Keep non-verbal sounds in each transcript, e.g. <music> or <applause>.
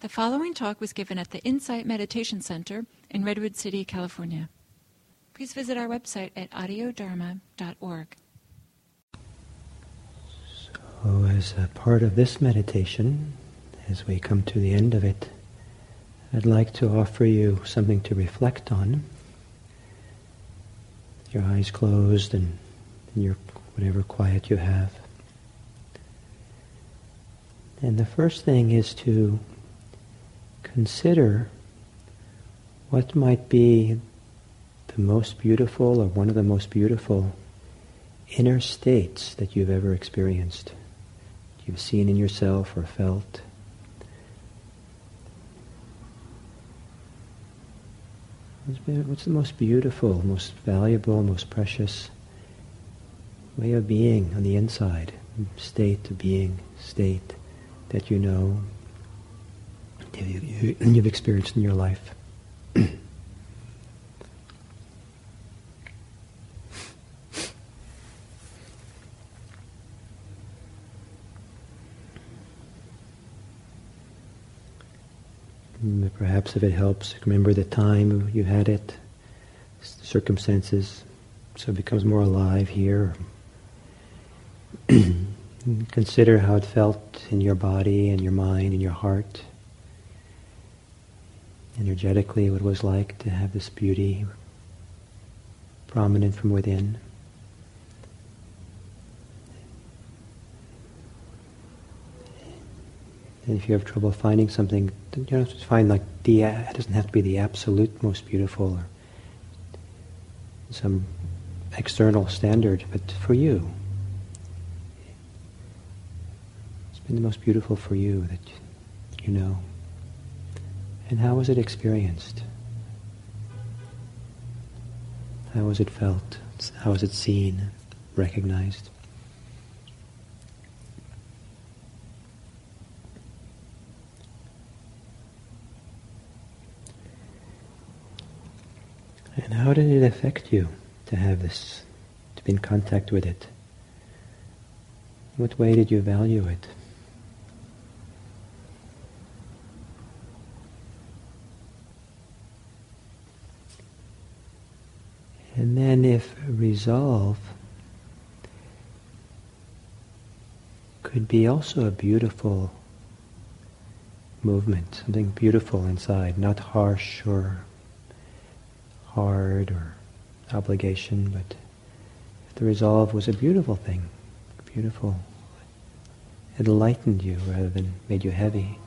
The following talk was given at the Insight Meditation Center in Redwood City, California. Please visit our website at audiodharma.org. So, as a part of this meditation, as we come to the end of it, I'd like to offer you something to reflect on. Your eyes closed and your whatever quiet you have. And the first thing is to consider what might be the most beautiful or one of the most beautiful inner states that you've ever experienced, you've seen in yourself or felt. What's the most beautiful, most valuable, most precious way of being on the inside, state of being, state that you know, you, you've experienced in your life. <clears throat> Perhaps if it helps, remember the time you had it, circumstances, so it becomes more alive here. <clears throat> Consider how it felt in your body and your mind and your heart energetically what it was like to have this beauty prominent from within. And if you have trouble finding something, you to find like the, it doesn't have to be the absolute most beautiful or some external standard, but for you. It's been the most beautiful for you that you know. And how was it experienced? How was it felt? How was it seen, recognized? And how did it affect you to have this, to be in contact with it? What way did you value it? And then if resolve could be also a beautiful movement, something beautiful inside, not harsh or hard or obligation, but if the resolve was a beautiful thing, beautiful, it lightened you rather than made you heavy.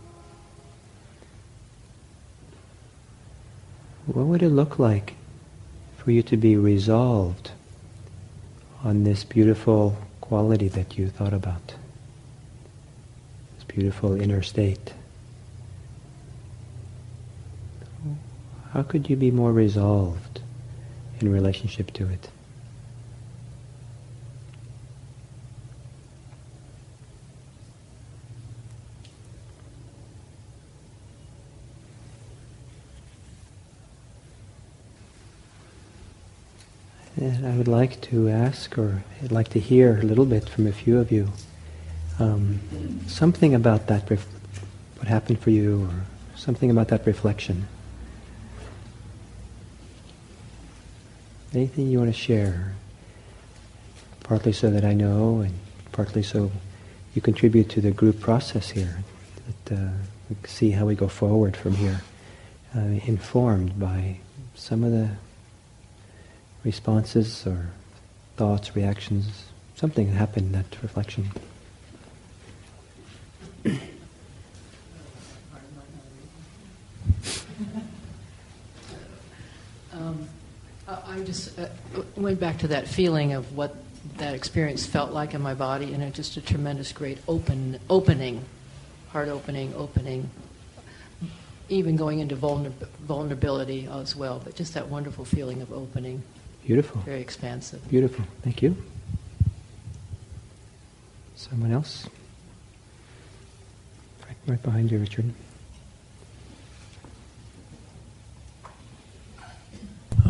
What would it look like for you to be resolved on this beautiful quality that you thought about, this beautiful inner state. How could you be more resolved in relationship to it? And I would like to ask, or I'd like to hear a little bit from a few of you, um, something about that, ref- what happened for you, or something about that reflection. Anything you want to share? Partly so that I know, and partly so you contribute to the group process here. That uh, we see how we go forward from here, uh, informed by some of the responses or thoughts, reactions, something happened in that reflection. um, I just uh, went back to that feeling of what that experience felt like in my body, and it just a tremendous, great open opening, heart opening, opening, even going into vulner- vulnerability as well. But just that wonderful feeling of opening. Beautiful. Very expansive. Beautiful. Thank you. Someone else? Right, right behind you, Richard.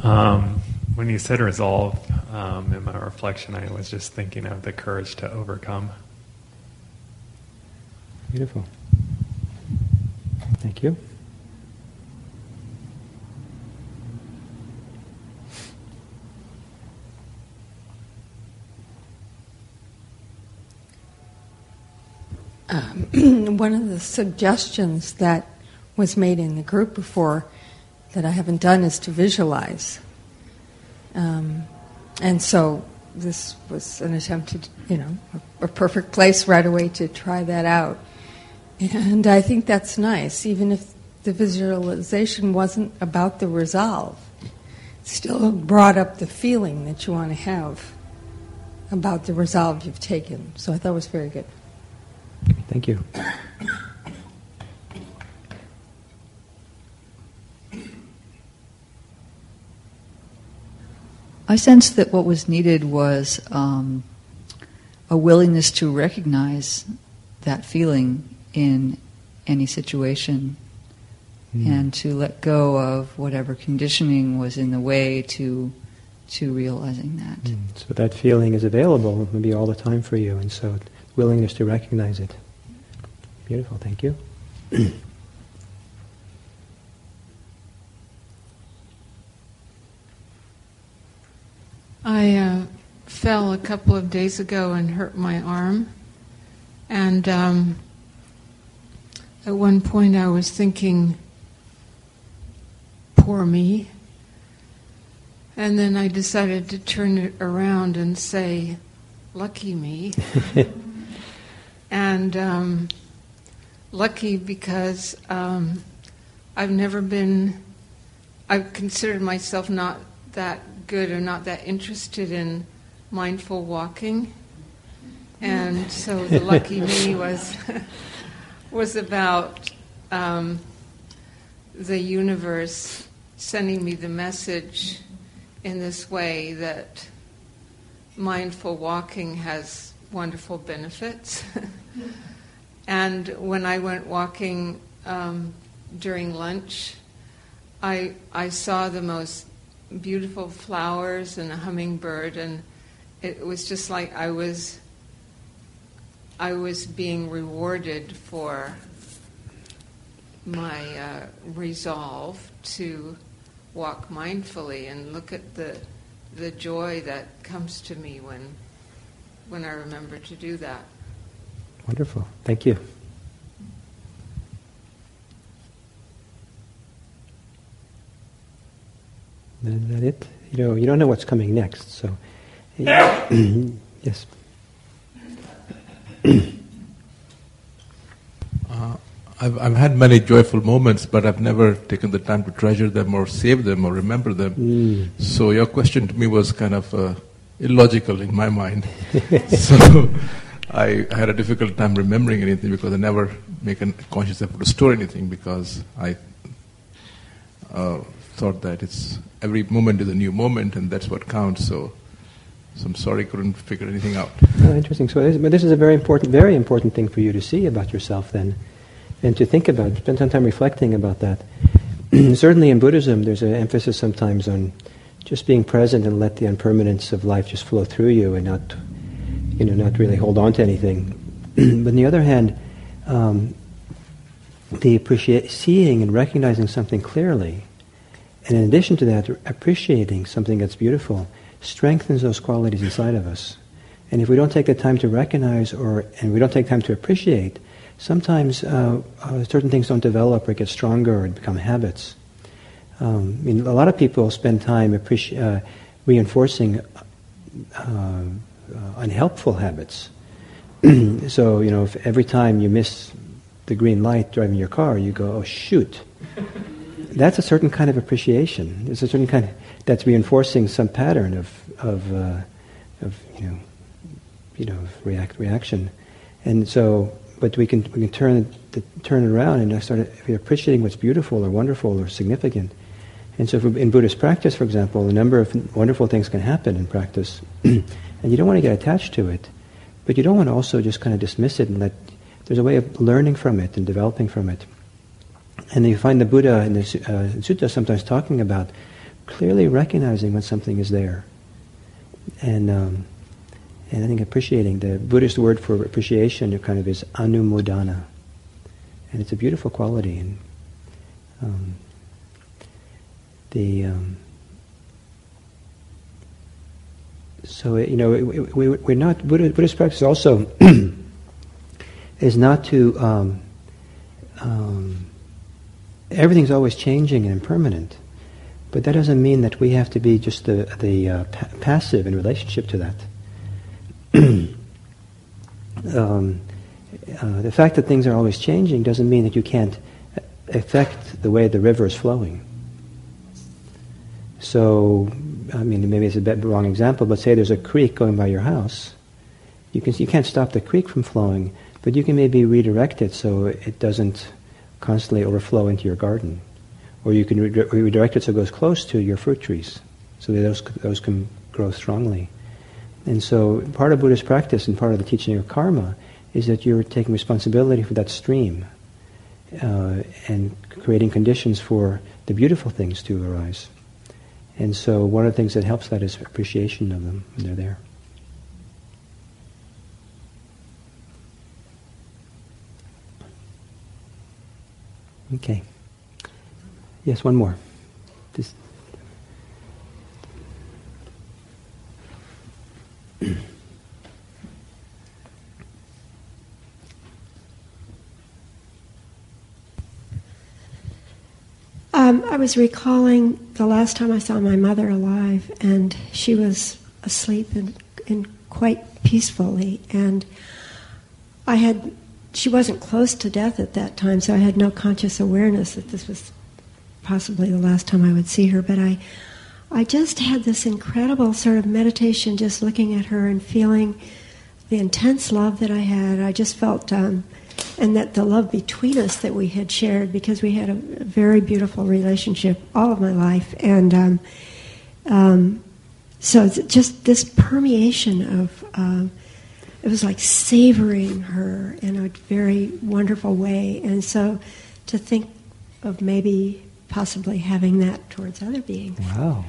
Um, when you said resolve, um, in my reflection, I was just thinking of the courage to overcome. Beautiful. Thank you. Um, <clears throat> one of the suggestions that was made in the group before that I haven't done is to visualize. Um, and so this was an attempt to, you know, a, a, perfect place right away to try that out. And I think that's nice, even if the visualization wasn't about the resolve. Still brought up the feeling that you want to have about the resolve you've taken. So I thought it was very good. Thank you. I sensed that what was needed was um, a willingness to recognize that feeling in any situation mm. and to let go of whatever conditioning was in the way to to realizing that. Mm. So that feeling is available maybe all the time for you, and so willingness to recognize it. Beautiful, thank you. I uh, fell a couple of days ago and hurt my arm. And um, at one point I was thinking, poor me. And then I decided to turn it around and say, lucky me. <laughs> and um, lucky because um, I've never been, I've considered myself not that good or not that interested in mindful walking. And so the <laughs> lucky me was <laughs> was about um, the universe sending me the message in this way that mindful walking has wonderful benefits. <laughs> and when I went walking um, during lunch, I I saw the most beautiful flowers and a hummingbird, and it was just like I was I was being rewarded for my uh, resolve to walk mindfully and look at the the joy that comes to me when when I remember to do that. Wonderful. Thank you. Is that it? You know, you don't know what's coming next, so <clears throat> yes. Uh, I've, I've had many joyful moments, but I've never taken the time to treasure them or save them or remember them. Mm. So your question to me was kind of uh, illogical in my mind. <laughs> so I, had a difficult time remembering anything because I never make a conscious effort to store anything because I uh, thought that it's every moment is a new moment and that's what counts. So, so I'm sorry, couldn't figure anything out. Oh, interesting. So, this, but this is a very important, very important thing for you to see about yourself then, and to think about. Spend some time reflecting about that. <clears throat> Certainly, in Buddhism, there's an emphasis sometimes on just being present and let the impermanence of life just flow through you, and not, you know, not really hold on to anything. <clears throat> but on the other hand, um, the appreciate seeing and recognizing something clearly and in addition to that, appreciating something that's beautiful strengthens those qualities inside of us. And if we don't take the time to recognize or and we don't take time to appreciate, sometimes uh, uh, certain things don't develop or get stronger or become habits. Um, I mean, a lot of people spend time appreci- uh, reinforcing uh, unhelpful habits. <clears throat> so, you know, if every time you miss the green light driving your car, you go, oh, shoot that's a certain kind of appreciation. There's a certain kind of, that's reinforcing some pattern of of, uh, of you know you know react reaction, and so but we can we can turn the, turn it around and start appreciating what's beautiful or wonderful or significant. And so, in Buddhist practice, for example, a number of wonderful things can happen in practice, <clears throat> and you don't want to get attached to it, but you don't want to also just kind of dismiss it and let. There's a way of learning from it and developing from it. And you find the Buddha in the uh, sutta sometimes talking about clearly recognizing when something is there. And, um, and I think appreciating, the Buddhist word for appreciation kind of is anumodana. and it's a beautiful quality. And um, the um, so you know we, we, are not Buddha, Buddhist practice also <clears throat> is not to um, um, everything's always changing and impermanent, but that doesn't mean that we have to be just the the uh, pa- passive in relationship to that. <clears throat> um, uh, the fact that things are always changing doesn't mean that you can't affect the way the river is flowing. So, I mean, maybe it's a bit wrong example, but say there's a creek going by your house. You, can, you can't stop the creek from flowing, but you can maybe redirect it so it doesn't constantly overflow into your garden. Or you can re- redirect it so it goes close to your fruit trees, so that those, those can grow strongly. And so part of Buddhist practice and part of the teaching of karma is that you're taking responsibility for that stream uh, and creating conditions for the beautiful things to arise. And so one of the things that helps that is appreciation of them when they're there. Okay. Yes, one more. Just Um, I was recalling the last time I saw my mother alive, and she was asleep and, and quite peacefully. And I had, she wasn't close to death at that time, so I had no conscious awareness that this was possibly the last time I would see her. But I, I just had this incredible sort of meditation, just looking at her and feeling the intense love that I had. I just felt. Um, and that the love between us that we had shared because we had a very beautiful relationship all of my life. And um, um, so just this permeation of uh, it was like savoring her in a very wonderful way. And so to think of maybe possibly having that towards other beings. Wow.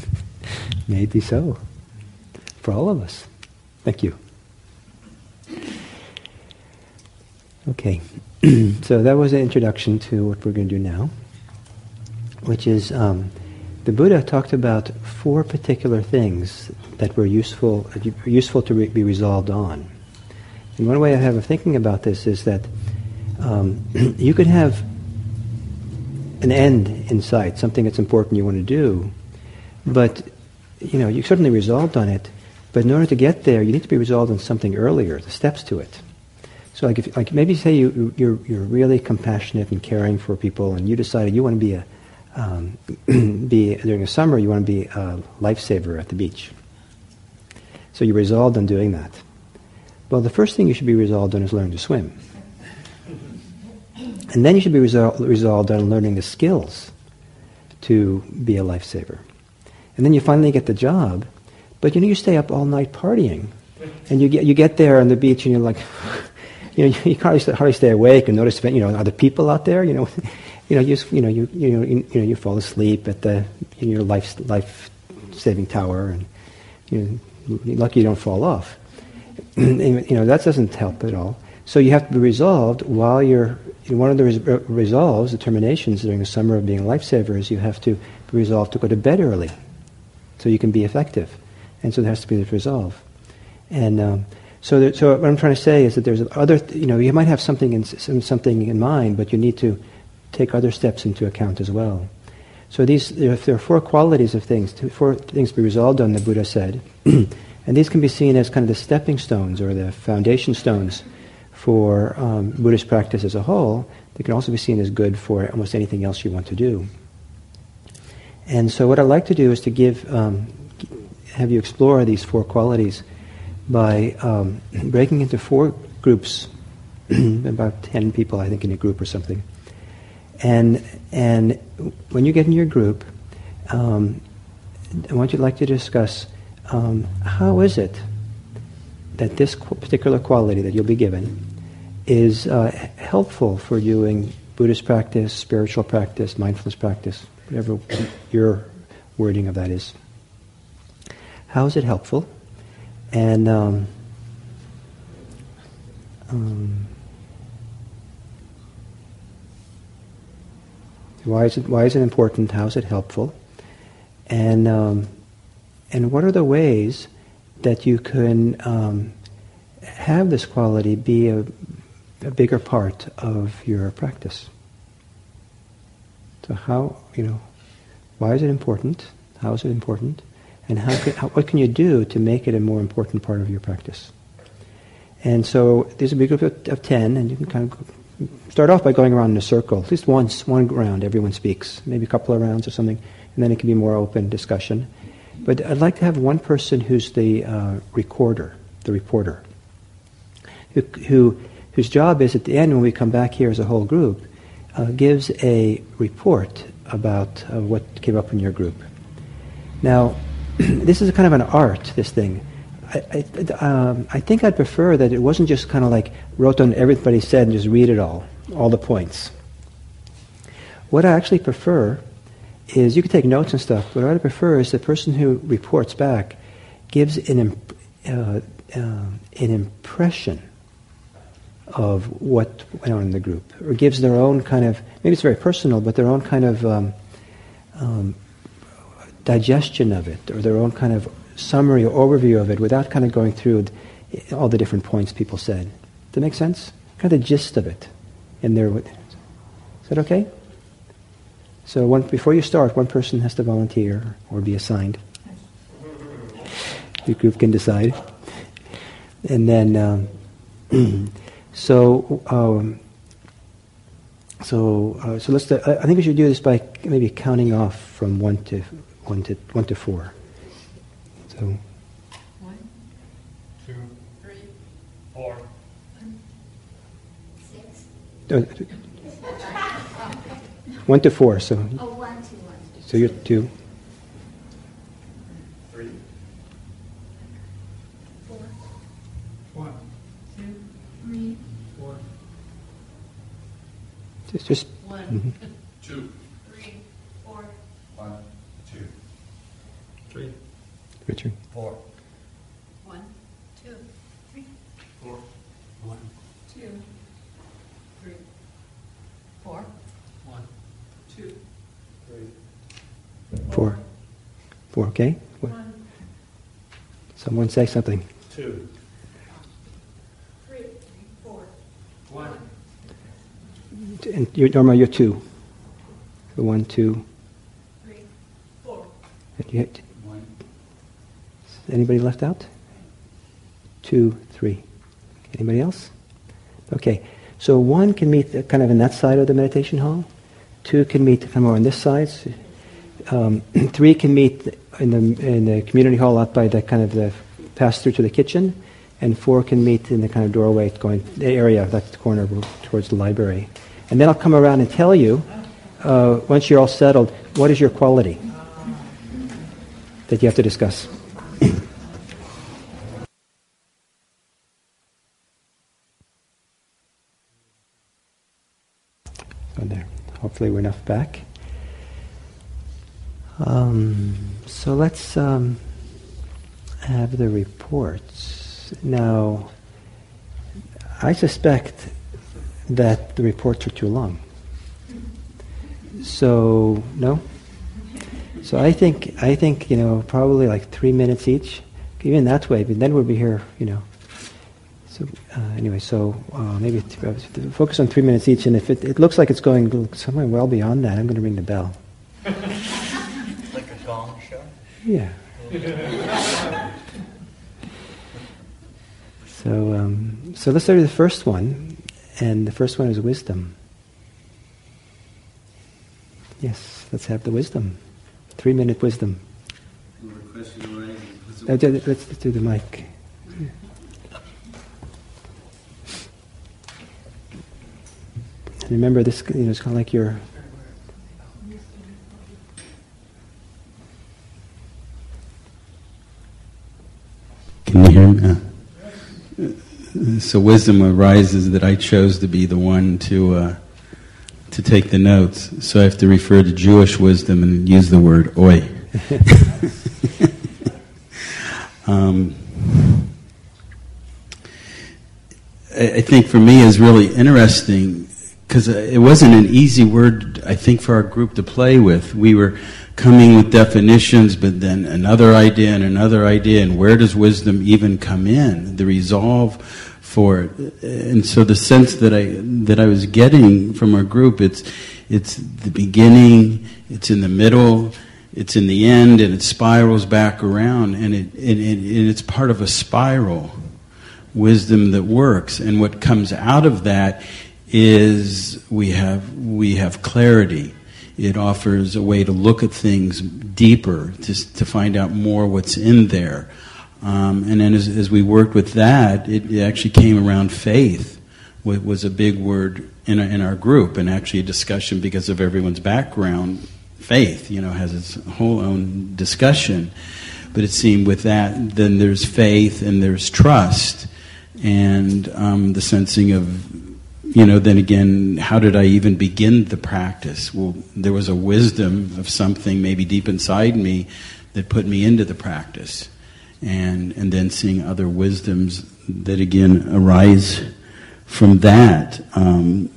<laughs> Maybe so. For all of us. Thank you Okay, <clears throat> so that was an introduction to what we're going to do now, which is um, the Buddha talked about four particular things that were useful, useful to re- be resolved on. And one way I have of thinking about this is that um, <clears throat> you could have an end in sight, something that's important you want to do, but you know you certainly resolved on it. But in order to get there, you need to be resolved on something earlier, the steps to it. So like, if, like maybe say you, you're, you're really compassionate and caring for people and you decided you want to be a, um, <clears throat> be, during the summer, you want to be a lifesaver at the beach. So you resolved on doing that. Well, the first thing you should be resolved on is learning to swim. And then you should be resol- resolved on learning the skills to be a lifesaver. And then you finally get the job, but you know, you stay up all night partying. And you get, you get there on the beach and you're like, you know, <laughs> you hardly, hardly stay awake and notice, you know, are there people out there? You know, <laughs> you know, you, you know, you, you know, you, you know, you fall asleep at the, in your life, life saving tower and, you know, you're lucky you don't fall off. <clears throat> and, you know, that doesn't help at all. So you have to be resolved while you're, one of the res- resolves, determinations during the summer of being a lifesaver is you have to be resolved to go to bed early so you can be effective. And so there has to be this resolve. And um, so, so what I'm trying to say is that there's other, you know, you might have something in, something in mind, but you need to take other steps into account as well. So these, if there are four qualities of things, four things to be resolved on, the Buddha said. <clears throat> and these can be seen as kind of the stepping stones or the foundation stones for um, Buddhist practice as a whole. They can also be seen as good for almost anything else you want to do. And so what I'd like to do is to give, um, have you explore these four qualities by um, breaking into four groups, <clears throat> about 10 people, I think, in a group or something. And, and when you get in your group, um, I want you like to discuss um, how is it that this particular quality that you'll be given is uh, helpful for doing Buddhist practice, spiritual practice, mindfulness practice, whatever your wording of that is. How is it helpful? And um, um, Why is it, why is it important? How is it helpful? And, um, and what are the ways that you can um, have this quality be a, a bigger part of your practice? So how, you know, why is it important? How is it important? And how, can, how what can you do to make it a more important part of your practice? And so there's a big group of, of 10, and you can kind of start off by going around in a circle, at least once, one round, everyone speaks, maybe a couple of rounds or something, and then it can be more open discussion. But I'd like to have one person who's the uh, recorder, the reporter, who, who, whose job is at the end when we come back here as a whole group, uh, gives a report about uh, what came up in your group. Now, <clears throat> this is kind of an art, this thing. I, I, um, I, think I'd prefer that it wasn't just kind of like wrote down everybody said and just read it all, all the points. What I actually prefer is you can take notes and stuff, but what I prefer is the person who reports back gives an, imp- uh, uh, an impression of what went on in the group, or gives their own kind of, maybe it's very personal, but their own kind of um, um, digestion of it, or their own kind of summary or overview of it without kind of going through all the different points people said. Does that make sense? Kind of the gist of it in there. Is that okay? So one, before you start, one person has to volunteer or be assigned. The group can decide. And then, um, <clears throat> so, um, so, uh, so let's. Do, I think we should do this by maybe counting off from one to one to one to four. So. One, two, three, four, six. One to four, so. Oh, one, two, one. So you're two. Three. Four. One. Two. Three. Four. Just, just One. mhm. Two. Three. Four. One. Two. Three. Richard. Four. One. Two. Three. Four. One. Two. Three. Four. One. Two. Three. Four. Four, okay? What- One. Someone say something. Two. Three. Four. One. And you're, Norma, you're two. So one, two. Three. Four. And you, One. Anybody left out? Two, three. Anybody else? Okay. So one can meet kind of in that side of the meditation hall. Two can meet kind of more on this side. Um, <clears throat> three can meet in the in the community hall out by the kind of the pass through to the kitchen, and four can meet in the kind of doorway going the area that's the corner towards the library. And then I'll come around and tell you uh, once you're all settled what is your quality that you have to discuss. So there. Hopefully, we're enough back. Um, so let's um, have the reports. Now, I suspect that the reports are too long. So, no? So I think, I think, you know, probably like three minutes each, even that way, but then we'll be here, you know. So uh, anyway, so uh, maybe th- uh, focus on three minutes each, and if it, it looks like it's going somewhere well beyond that, I'm going to ring the bell. <laughs> Like a gong show? Yeah. so, um, so let's start with the first one, and the first one is wisdom. Yes, let's have the wisdom. Three minute wisdom. Uh, let's, let's do the mic. And remember, this you know, it's kind of like your Can you hear me? Uh, So wisdom arises that I chose to be the one to uh, to take the notes. So I have to refer to Jewish wisdom and use the word "oi." <laughs> um, I I think for me is really interesting because uh, it wasn't an easy word, I think, for our group to play with. We were coming with definitions, but then another idea and another idea, and where does wisdom even come in? The resolve for it, and so the sense that I that I was getting from our group, it's it's the beginning, it's in the middle, it's in the end, and it spirals back around, and it, it, it and it's part of a spiral wisdom that works. And what comes out of that is we have we have clarity. It offers a way to look at things deeper, to, to find out more what's in there. Um, and then as, as, we worked with that, it, it actually came around faith, was a big word in, a, in our group, and actually a discussion because of everyone's background. Faith, you know, has its whole own discussion. But it seemed with that, then there's faith and there's trust and um, the sensing of you know then again how did i even begin the practice? Well there was a wisdom of something maybe deep inside me that put me into the practice. And and then seeing other wisdoms that again arise from that. Um,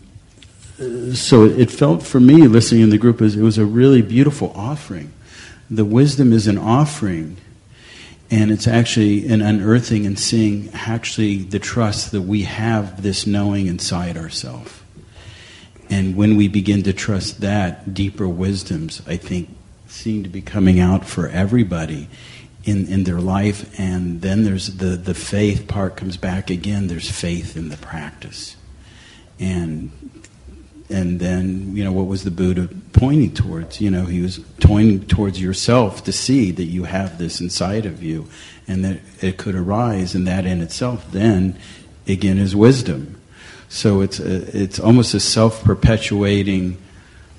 so it felt for me listening in the group as it was a really beautiful offering. The wisdom is an offering and it's actually an unearthing and seeing actually the trust that we have this knowing inside ourselves. And when we begin to trust that, deeper wisdoms, I think, seem to be coming out for everybody in, in their life. And then there's the, the faith part comes back again. There's faith in the practice. And and then you know what was the buddha pointing towards? You know he was pointing towards yourself to see that you have this inside of you and that it could arise and that in itself then again is wisdom. So it's a, it's almost a self-perpetuating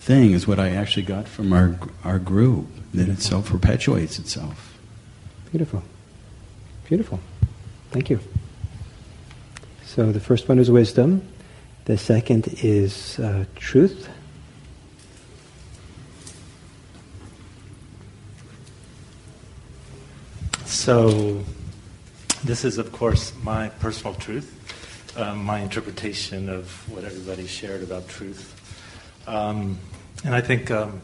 thing is what i actually got from our our group that it self-perpetuates itself. Beautiful. Beautiful. Thank you. So the first one is wisdom the second is uh, truth. So, this is, of course, my personal truth, um, my interpretation of what everybody shared about truth. Um, and I think, um,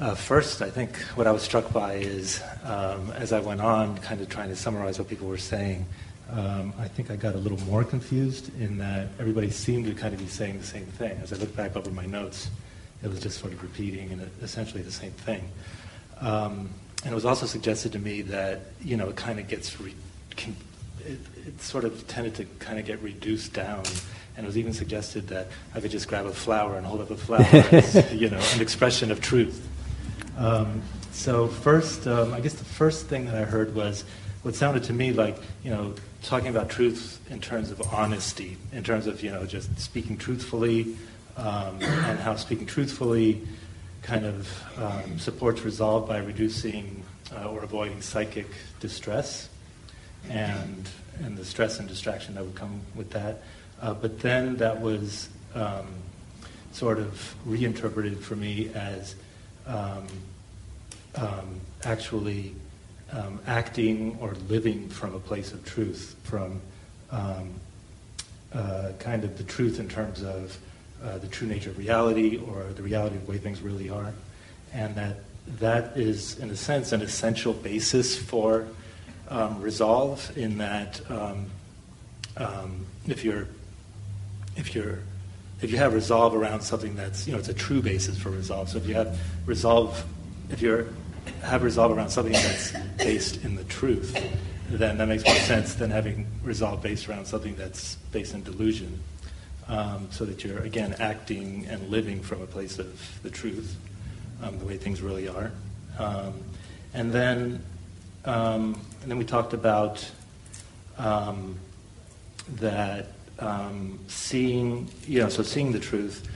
uh, first, I think what I was struck by is, um, as I went on, kind of trying to summarize what people were saying, um, I think I got a little more confused in that everybody seemed to kind of be saying the same thing. As I look back over my notes, it was just sort of repeating and essentially the same thing. Um, and it was also suggested to me that you know it kind of gets re- can, it, it, sort of tended to kind of get reduced down. And it was even suggested that I could just grab a flower and hold up a flower as <laughs> you know an expression of truth. Um, so first, um, I guess the first thing that I heard was what sounded to me like you know talking about truth in terms of honesty, in terms of you know just speaking truthfully, um, and how speaking truthfully kind of um, supports resolve by reducing uh, or avoiding psychic distress, and and the stress and distraction that would come with that. Uh, but then that was um, sort of reinterpreted for me as um, um, actually um, acting or living from a place of truth, from um, uh, kind of the truth in terms of uh, the true nature of reality or the reality of the way things really are. And that that is, in a sense, an essential basis for um, resolve. In that, um, um, if you're if you're if you have resolve around something that's you know it's a true basis for resolve. So if you have resolve, if you're have resolve around something that's based in the truth, then that makes more sense than having resolve based around something that's based in delusion. Um, so that you're again acting and living from a place of the truth, um, the way things really are. Um, and then, um, and then we talked about um, that um, seeing, you know, so seeing the truth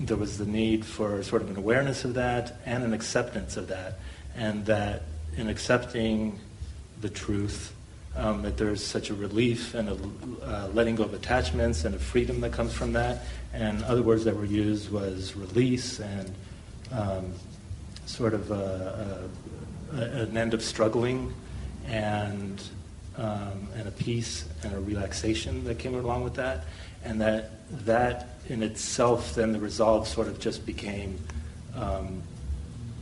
there was the need for sort of an awareness of that and an acceptance of that, and that in accepting the truth, um, that there's such a relief and a uh, letting go of attachments and a freedom that comes from that. And other words that were used was release and um, sort of a, a, an end of struggling and um, and a peace and a relaxation that came along with that. and that that in itself, then the resolve sort of just became, um,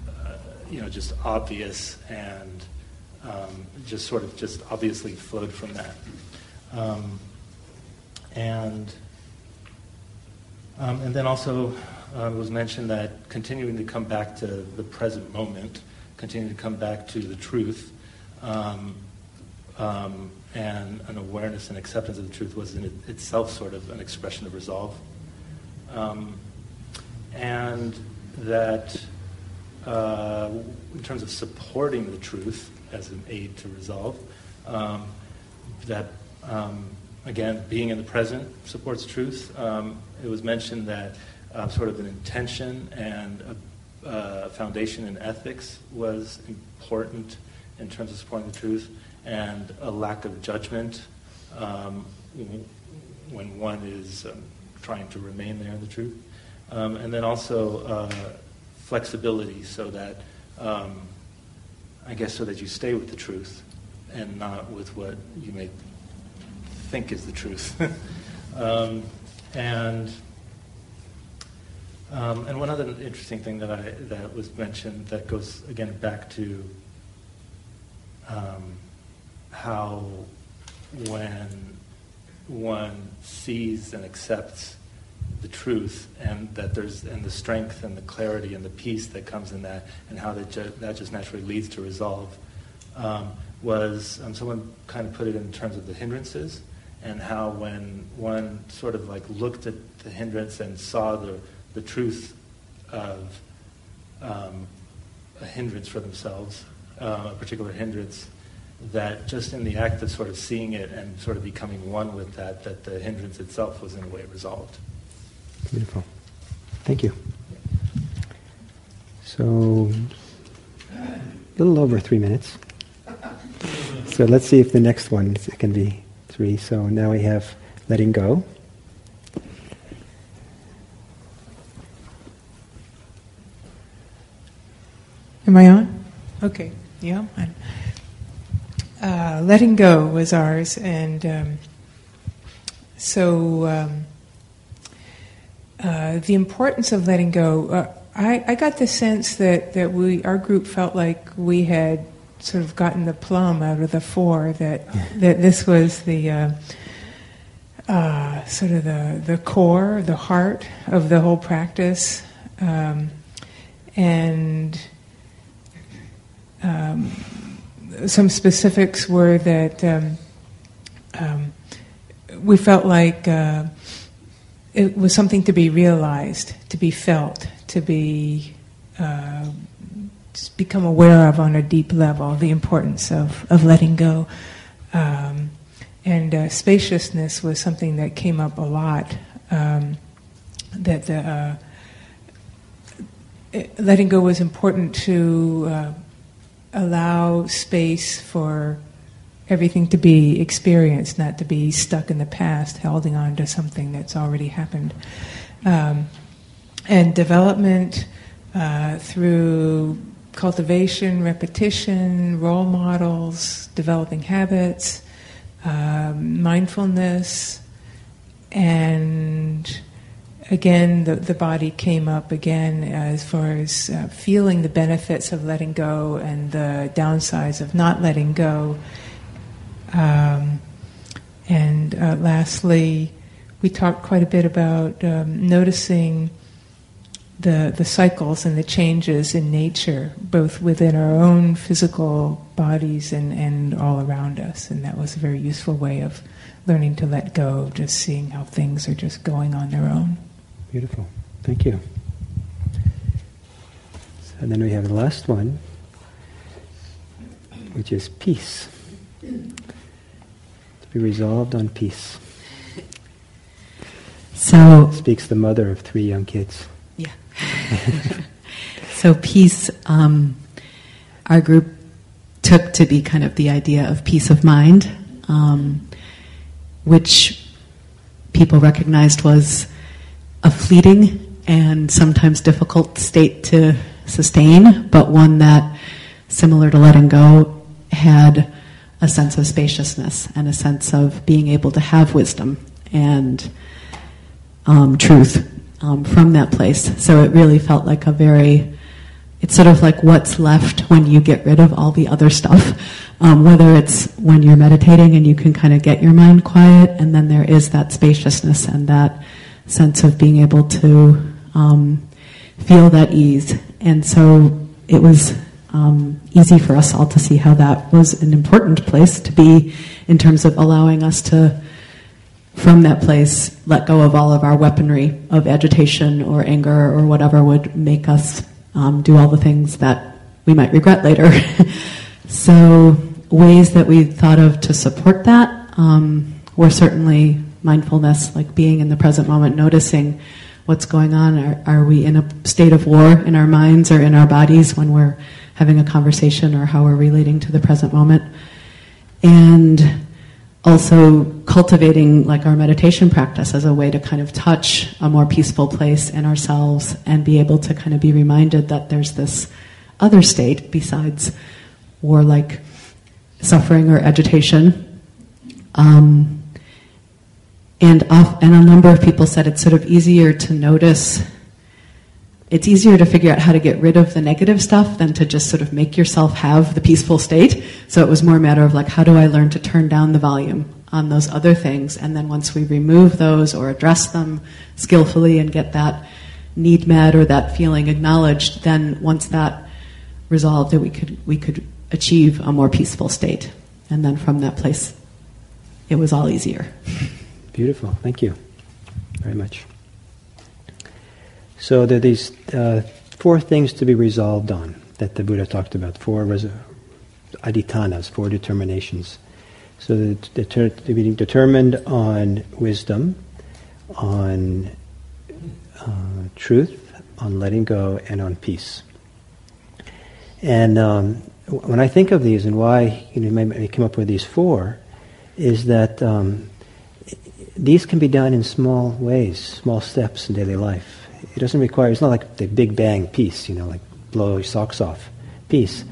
uh, you know, just obvious and um, just sort of just obviously flowed from that. Um, and um, and then also uh, it was mentioned that continuing to come back to the present moment, continuing to come back to the truth, um, um, and an awareness and acceptance of the truth was in it itself sort of an expression of resolve. Um, and that uh, in terms of supporting the truth as an aid to resolve, um, that um, again, being in the present supports truth. Um, it was mentioned that uh, sort of an intention and a, a foundation in ethics was important in terms of supporting the truth, and a lack of judgment um, when one is um, trying to remain there in the truth. Um, and then also uh, flexibility so that, um, I guess, so that you stay with the truth and not with what you may think is the truth. <laughs> um, and um, and one other interesting thing that I that was mentioned that goes again back to um, how when one sees and accepts the truth and that there's and the strength and the clarity and the peace that comes in that and how that, ju- that just naturally leads to resolve um, was um, someone kind of put it in terms of the hindrances and how when one sort of like looked at the hindrance and saw the, the truth of um, a hindrance for themselves, uh, a particular hindrance, that just in the act of sort of seeing it and sort of becoming one with that, that the hindrance itself was in a way resolved. Beautiful. Thank you. So, a little over three minutes. So let's see if the next one can be three. So now we have letting go. Am I on? Okay. Yeah. Uh, letting go was ours, and um, so um, uh, the importance of letting go. Uh, I, I got the sense that, that we our group felt like we had sort of gotten the plum out of the four. That that this was the uh, uh, sort of the the core, the heart of the whole practice, um, and um, some specifics were that um, um, we felt like uh, it was something to be realized, to be felt, to be uh, become aware of on a deep level, the importance of, of letting go. Um, and uh, spaciousness was something that came up a lot. Um, that the uh, letting go was important to uh, allow space for everything to be experienced, not to be stuck in the past, holding on to something that's already happened. Um, and development uh, through cultivation, repetition, role models, developing habits, um, mindfulness, and again, the, the body came up again as far as uh, feeling the benefits of letting go and the downsides of not letting go. Um, and uh, lastly, we talked quite a bit about um, noticing the, the cycles and the changes in nature, both within our own physical bodies and, and all around us. And that was a very useful way of learning to let go, just seeing how things are just going on their own. Beautiful. Thank you. And then we have the last one, which is peace. To be resolved on peace. <laughs> So speaks the mother of three young kids. Yeah. <laughs> so peace, um, our group took to be kind of the idea of peace of mind, um, which people recognized was a fleeting and sometimes difficult state to sustain, but one that, similar to letting go, had a sense of spaciousness and a sense of being able to have wisdom and um, truth um, from that place. So it really felt like a very, it's sort of like what's left when you get rid of all the other stuff. Um, whether it's when you're meditating and you can kind of get your mind quiet, and then there is that spaciousness and that sense of being able to um, feel that ease. And so it was um, easy for us all to see how that was an important place to be in terms of allowing us to, from that place, let go of all of our weaponry of agitation or anger or whatever would make us um, do all the things that we might regret later. <laughs> so, ways that we thought of to support that um, were certainly mindfulness, like being in the present moment, noticing what's going on. Are, are we in a state of war in our minds or in our bodies when we're having a conversation or how we're relating to the present moment? And also cultivating like our meditation practice as a way to kind of touch a more peaceful place in ourselves and be able to kind of be reminded that there's this other state besides warlike suffering or agitation. Um, and, off, and a number of people said it's sort of easier to notice, it's easier to figure out how to get rid of the negative stuff than to just sort of make yourself have the peaceful state. So it was more a matter of like, how do I learn to turn down the volume on those other things? And then once we remove those or address them skillfully and get that need met or that feeling acknowledged, then once that resolved, that we could, we could achieve a more peaceful state. And then from that place, it was all easier. <laughs> Beautiful. Thank you very much. So there are these uh, four things to be resolved on that the Buddha talked about. Four res- adhitthanas, four determinations. So they're being determined on wisdom, on uh, truth, on letting go, and on peace. And um, when I think of these and why you know, I came up with these four, is that um, these can be done in small ways, small steps in daily life. It doesn't require, it's not like the big bang peace, you know, like blow your socks off peace.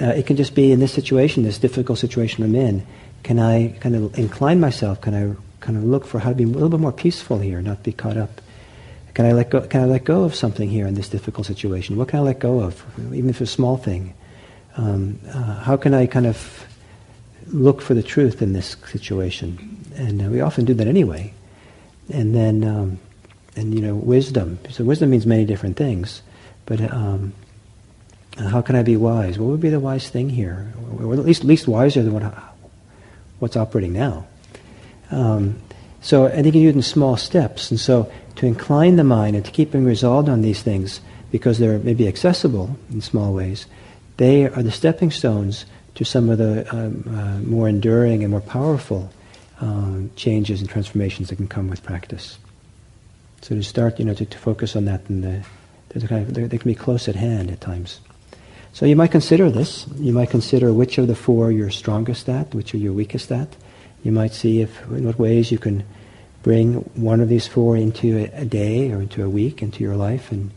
Uh, it can just be in this situation, this difficult situation I'm in, can I kind of incline myself? Can I kind of look for how to be a little bit more peaceful here, not be caught up? Can I let go, can I let go of something here in this difficult situation? What can I let go of, even if it's a small thing? Um, uh, how can I kind of look for the truth in this situation? And uh, we often do that anyway. And then, um, and you know, wisdom. So wisdom means many different things, but um, how can I be wise? What would be the wise thing here, or at least least wiser than what what's operating now? Um, so I think you do it in small steps, and so to incline the mind and to keep being resolved on these things because they're maybe accessible in small ways, they are the stepping stones to some of the um, uh, more enduring and more powerful um, changes and transformations that can come with practice. So to start, you know, to, to focus on that, and the, there's kind of, they can be close at hand at times. So you might consider this. You might consider which of the four you're strongest at, which are your weakest at. You might see if in what ways you can bring one of these four into a, a day or into a week, into your life, and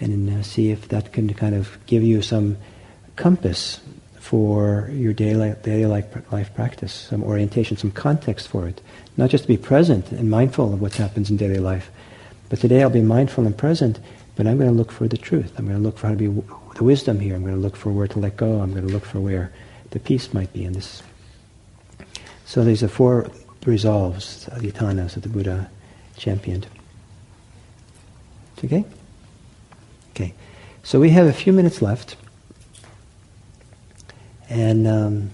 and uh, see if that can kind of give you some compass for your daily, daily life, life practice, some orientation, some context for it. Not just to be present and mindful of what happens in daily life, but today I'll be mindful and present, but I'm going to look for the truth. I'm going to look for how to be the wisdom here. I'm going to look for where to let go. I'm going to look for where the peace might be in this. So these are four resolves, the adhitthanas, that the Buddha championed. Okay? Okay. So we have a few minutes left. And um,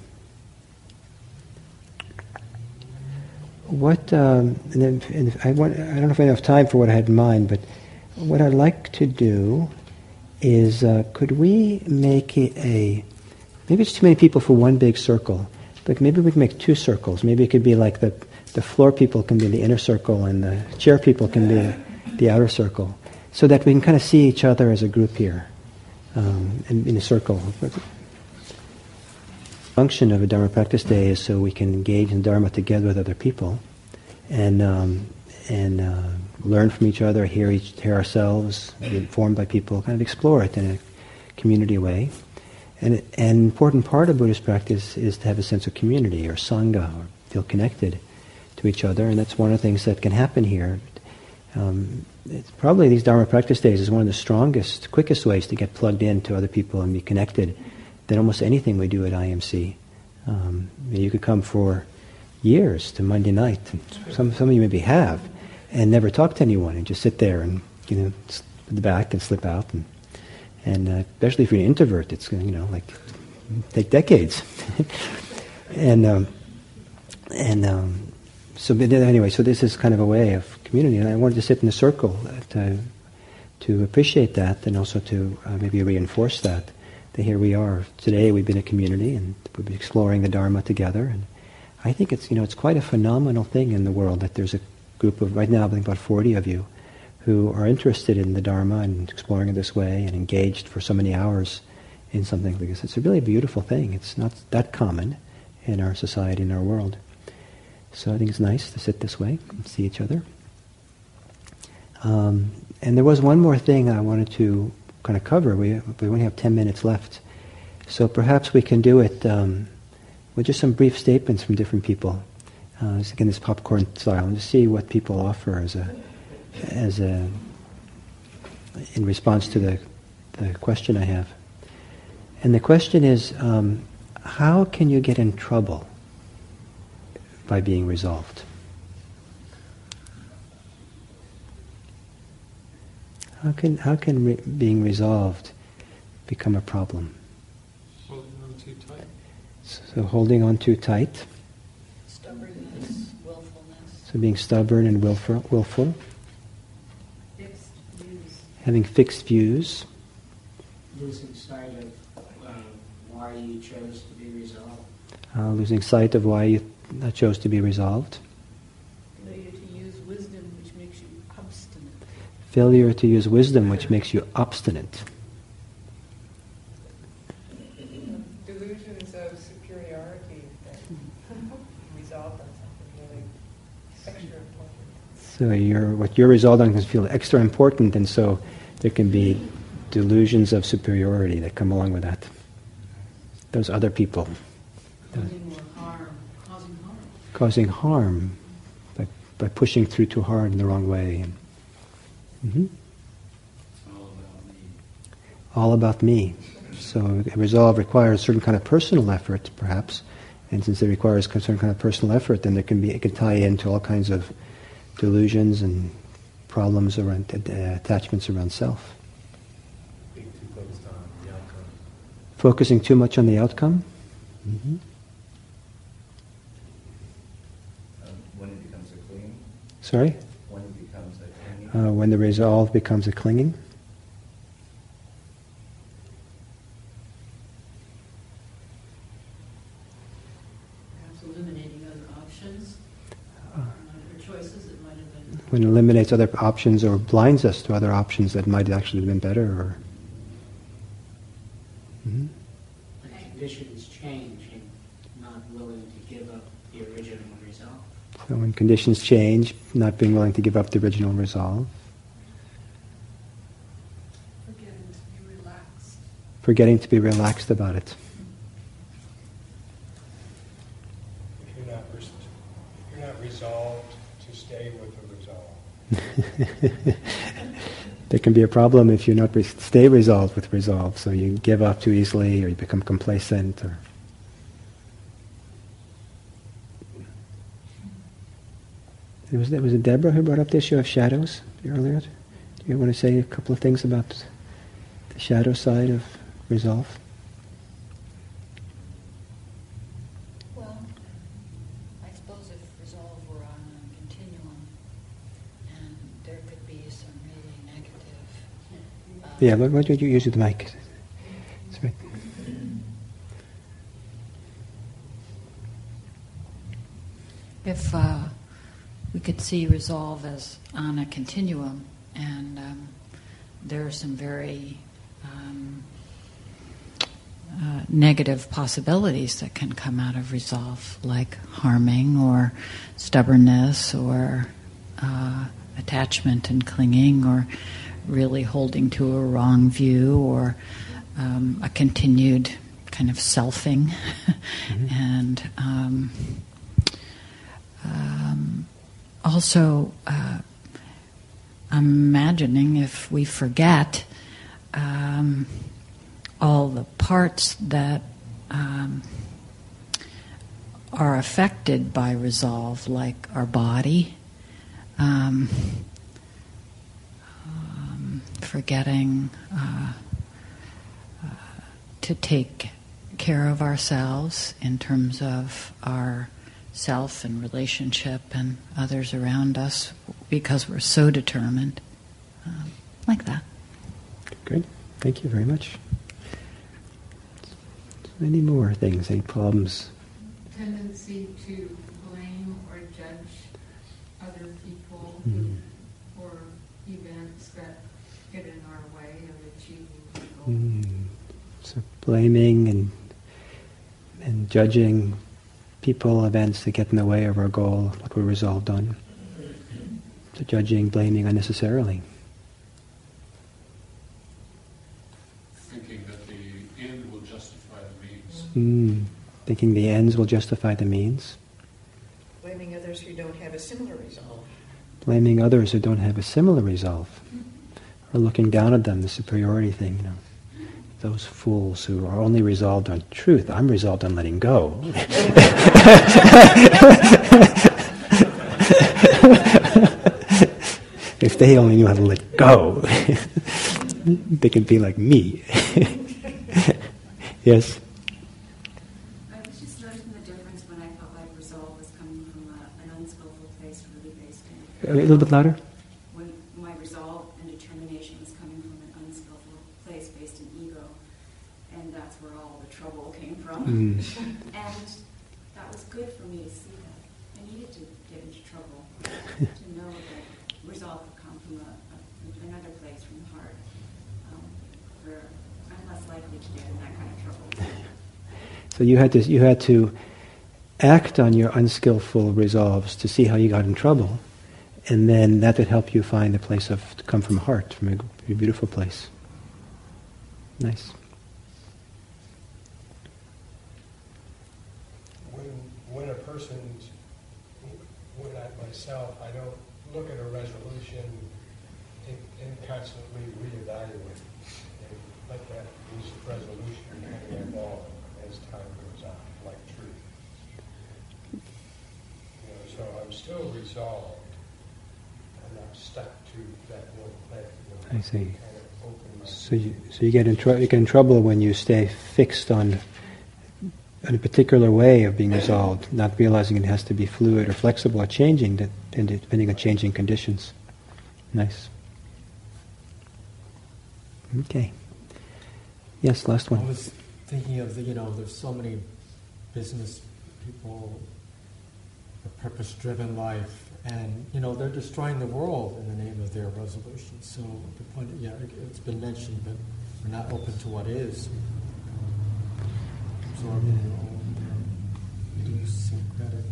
what, um, and then, and I, want, I don't know if I have enough time for what I had in mind, but what I'd like to do is uh, could we make a, a, maybe it's too many people for one big circle, but maybe we can make two circles. Maybe it could be like the, the floor people can be the inner circle and the chair people can be the outer circle, so that we can kind of see each other as a group here um, in, in a circle function of a Dharma practice day is so we can engage in Dharma together with other people and, um, and uh, learn from each other, hear, each, hear ourselves, be informed by people, kind of explore it in a community way. And an important part of Buddhist practice is to have a sense of community or sangha, or feel connected to each other, and that's one of the things that can happen here. um, it's probably these Dharma practice days is one of the strongest, quickest ways to get plugged into other people and be connected than almost anything we do at IMC. Um, you could come for years to Monday night, some, some of you maybe have, and never talk to anyone and just sit there and, you know, at the back and slip out. And, and uh, especially if you're an introvert, it's, you know, like, take decades. <laughs> and, um, and, um, so anyway, so this is kind of a way of community, and I wanted to sit in a circle to to appreciate that, and also to uh, maybe reinforce that. That here we are today. We've been a community, and we've been exploring the Dharma together, and I think it's you know it's quite a phenomenal thing in the world that there's a group of right now I think about 40 of you who are interested in the Dharma and exploring it this way and engaged for so many hours in something like this. It's a really beautiful thing. It's not that common in our society, in our world. So I think it's nice to sit this way and see each other. Um, and there was one more thing I wanted to kind to cover. We, we only have 10 minutes left. So perhaps we can do it um, with just some brief statements from different people. Uh, just again, this popcorn style, and just see what people offer as a, as a, in response to the, the question I have. And the question is, um, how can you get in trouble? by being resolved. How can, how can re- being resolved become a problem? Holding on too tight. So holding on too tight. Stubbornness, willfulness. So being stubborn and willful. willful. Fixed views. Having fixed views. Losing sight of uh, why you chose to be resolved. Uh, losing sight of why you that chose to be resolved. Failure to use wisdom, which makes you obstinate. Failure to use wisdom, which makes you obstinate. Delusions of superiority that <laughs> resolve on something really extra important. So you're, what you're resolved on can feel extra important, and so there can be delusions of superiority that come along with that. Those other people. causing harm by, by pushing through too hard in the wrong way. Mm-hmm. All about me. All about me. So resolve requires a certain kind of personal effort, perhaps, and since it requires a certain kind of personal effort, then there can be it can tie into all kinds of delusions and problems around uh, attachments around self. Being too focused on the outcome. Focusing too much on the outcome. Mm-hmm. Sorry? When it becomes a clinging? Uh, when the resolve becomes a clinging. Perhaps eliminating other options, uh, other choices that might have been. When it eliminates other options or blinds us to other options that might actually have been better or. Mm-hmm. When conditions change and not willing to give up the original resolve. So when conditions change, not being willing to give up the original resolve. Forgetting to be relaxed. Forgetting to be relaxed about it. If you're not, res- if you're not resolved to stay with the resolve. <laughs> there can be a problem if you're not re- stay resolved with resolve. So you give up too easily, or you become complacent, or It was, it was it Deborah who brought up the issue of shadows earlier? Do you want to say a couple of things about the shadow side of resolve? Well, I suppose if resolve were on a continuum, and there could be some really negative. Uh, Yeah, why don't you use the mic? That's right. If uh, we could see resolve as on a continuum, and um, there are some very um, uh, negative possibilities that can come out of resolve, like harming or stubbornness or uh, attachment and clinging or really holding to a wrong view or um, a continued kind of selfing <laughs> mm-hmm. and um, um, also uh, imagining if we forget um, all the parts that um, are affected by resolve, like our body, um, um, forgetting uh, uh, to take care of ourselves in terms of our self and relationship and others around us because we're so determined. Um, like that. Good. Thank you very much. Any more things? Any problems? Tendency to blame or judge other people Mm. or events that get in our way of achieving the goal. Mm. So blaming and and judging people, events that get in the way of our goal, what we're resolved on. So judging, blaming unnecessarily. Thinking that the end will justify the means. Mm. Thinking the ends will justify the means. Blaming others who don't have a similar resolve. Blaming others who don't have a similar resolve. Or looking down at them, the superiority thing, you know. Those fools who are only resolved on truth. I'm resolved on letting go. if they only knew how to let go, <laughs> they could be like me. <laughs> yes? I was just noticing the difference when I felt like resolve was coming from a, an unskillful place, really based in. A little bit louder? When my resolve and determination was coming from an unskillful place based in ego, and that's where all the trouble came from. Mm. and that was good for me to see that. I needed to get into trouble <laughs> to know that resolve could come from a, a, another place, from the heart, um, where I'm less likely to get in that kind of trouble. So you had to you had to act on your unskillful resolves to see how you got in trouble, and then that would help you find a place of to come from heart, from a, a beautiful place. Nice. When, when a person's, when I myself, I don't look at a resolution and, constantly reevaluate and let that resolution kind of evolve as time goes on, like truth. You know, so I'm still resolved. I'm not stuck to that one thing. You know, I see. Kind of So you so you get in tr- you get in trouble when you stay fixed on on a particular way of being resolved, not realizing it has to be fluid or flexible or changing, depending on changing conditions. Nice. Okay. Yes, last one. I was thinking of the, you know, there's so many business people, a purpose-driven life, and you know they're destroying the world in the name of their resolution. So the point, yeah, it- it's been mentioned, but we're not open to what is. Absorbing their own idiosyncratic.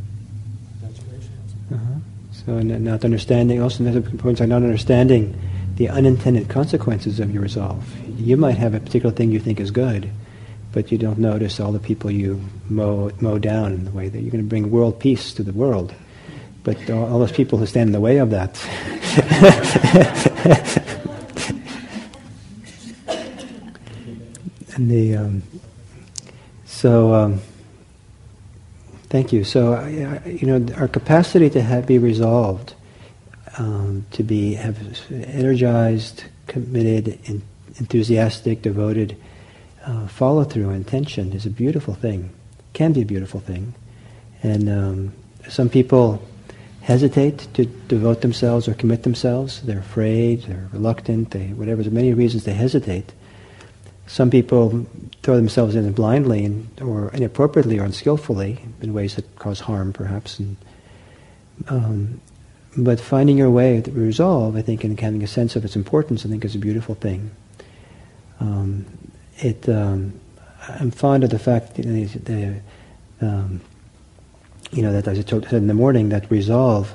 Uh-huh. So not understanding, also another point are not understanding the unintended consequences of your resolve. You might have a particular thing you think is good, but you don't notice all the people you mow, mow down in the way that you're going to bring world peace to the world. But all, those people who stand in the way of that. <laughs> and the um, so um, thank you. So uh, you know our capacity to have be resolved, um, to be have energized, committed, en- enthusiastic, devoted, uh, follow through, intention is a beautiful thing. Can be a beautiful thing, and um, some people hesitate to devote themselves or commit themselves. They're afraid, they're reluctant, they whatever. There's many reasons they hesitate. Some people throw themselves in blindly and, or inappropriately or unskillfully in ways that cause harm, perhaps. And, um, but finding your way to resolve, I think, and having a sense of its importance, I think, is a beautiful thing. Um, it, um, I'm fond of the fact that the, um, you know, that as I said in the morning, that resolve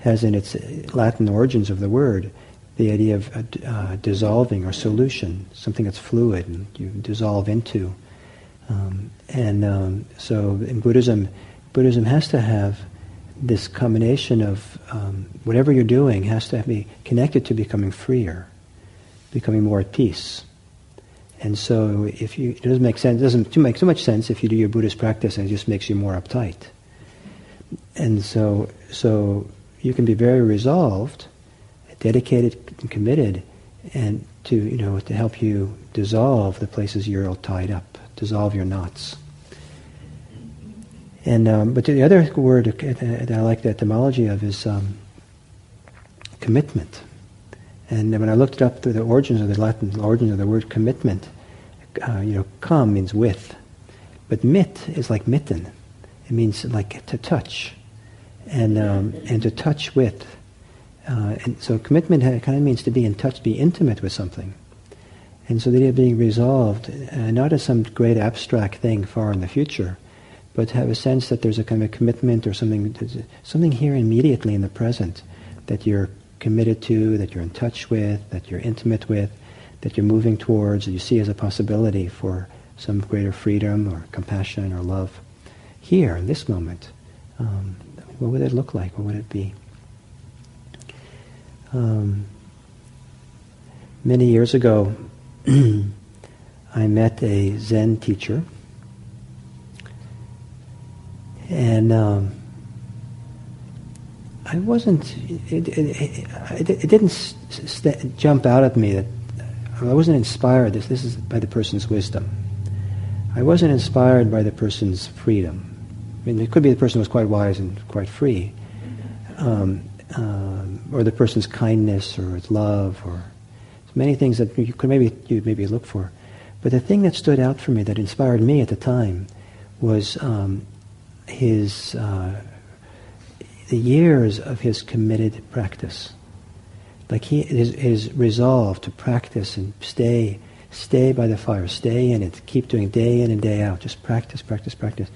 has in its Latin origins of the word the idea of uh, uh, dissolving or solution, something that's fluid and you dissolve into. Um, and um, so in Buddhism, Buddhism has to have this combination of um, whatever you're doing has to be connected to becoming freer, becoming more at peace. And so, if you, it doesn't make sense, it doesn't make so much sense if you do your Buddhist practice and it just makes you more uptight. And so, so you can be very resolved, dedicated, and committed, and to you know to help you dissolve the places you're all tied up, dissolve your knots. And um, but the other word that I like the etymology of is um, commitment. And when I looked up the origins of the Latin the origins of the word commitment, uh, you know, com means with, but mit is like mitten. It means like to touch, and um, and to touch with. Uh, and so commitment kind of means to be in touch, be intimate with something. And so the idea of being resolved, uh, not as some great abstract thing far in the future, but to have a sense that there's a kind of a commitment or something, something here immediately in the present that you're committed to, that you're in touch with, that you're intimate with, that you're moving towards, that you see as a possibility for some greater freedom or compassion or love. Here, in this moment, um, what would it look like? What would it be? Um, many years ago, <clears throat> I met a Zen teacher, and um, I wasn't. It, it, it, it didn't st- jump out at me that I wasn't inspired. This this is by the person's wisdom. I wasn't inspired by the person's freedom. I mean, it could be the person was quite wise and quite free, um, um, or the person's kindness or its love, or many things that you could maybe you maybe look for. But the thing that stood out for me, that inspired me at the time, was um, his uh, the years of his committed practice. Like he his, his resolve to practice and stay stay by the fire, stay in it, keep doing day in and day out, just practice, practice, practice.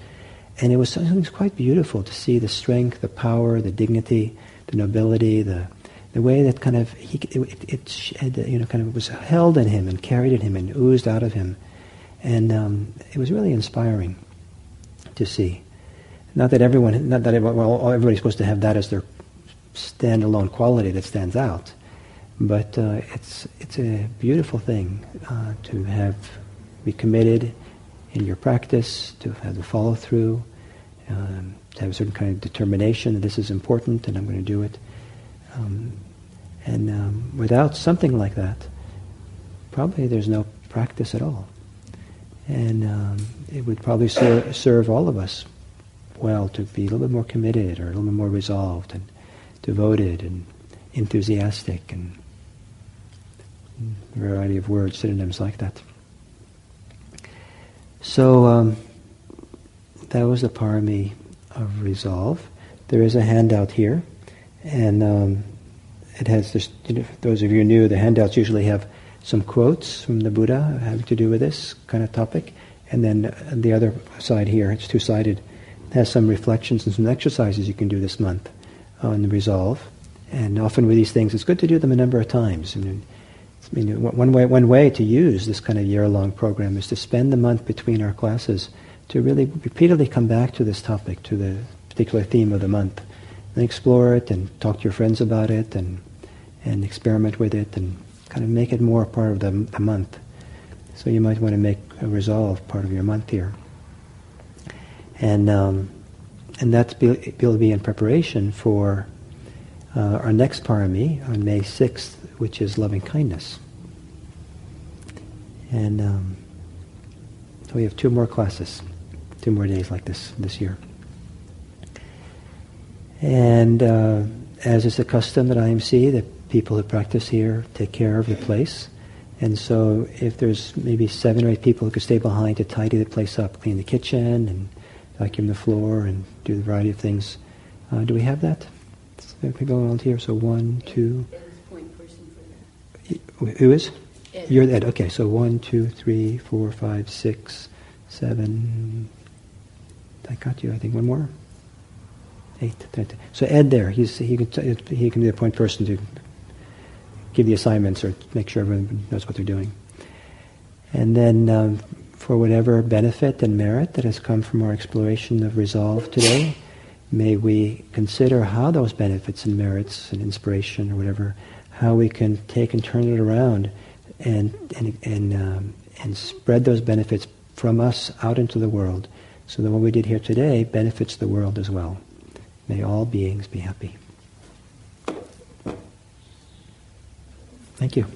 And it was something quite beautiful to see the strength, the power, the dignity, the nobility, the the way that kind of he it, it, it you know kind of was held in him and carried in him and oozed out of him, and um, it was really inspiring to see. Not that everyone, not that everyone, well, everybody's supposed to have that as their standalone quality that stands out, but uh, it's it's a beautiful thing uh, to have be committed in your practice, to have the follow through, um, to have a certain kind of determination that this is important and I'm going to do it. Um, and um, without something like that, probably there's no practice at all. And um, it would probably ser- serve all of us well to be a little bit more committed or a little bit more resolved and devoted and enthusiastic and a variety of words, synonyms like that. So um, that was the parami of resolve. There is a handout here, and um, it has this. You know, those of you new, the handouts usually have some quotes from the Buddha having to do with this kind of topic, and then the other side here, it's two-sided, has some reflections and some exercises you can do this month uh, on the resolve. And often with these things, it's good to do them a number of times. I mean, one way, one way to use this kind of year-long program is to spend the month between our classes to really repeatedly come back to this topic, to the particular theme of the month, and explore it and talk to your friends about it and and experiment with it and kind of make it more part of the, the month. So you might want to make a resolve part of your month here, and um, and that's be, will be in preparation for uh, our next parami on May sixth, which is loving kindness. And um, so we have two more classes, two more days like this this year. And uh, as is the custom at IMC, the people who practice here take care of the place. And so if there's maybe seven or eight people who could stay behind to tidy the place up, clean the kitchen and vacuum the floor and do a variety of things. Uh, do we have that? People volunteer. So one, two. Who is? Ed. You're Ed. Okay, so one, two, three, four, five, six, seven. I got you. I think one more. Eight. So Ed, there, he's he can t- he can be the point person to give the assignments or make sure everyone knows what they're doing. And then um, for whatever benefit and merit that has come from our exploration of resolve today, may we consider how those benefits and merits and inspiration or whatever, how we can take and turn it around and, and, and, um, and spread those benefits from us out into the world so that what we did here today benefits the world as well. May all beings be happy. Thank you.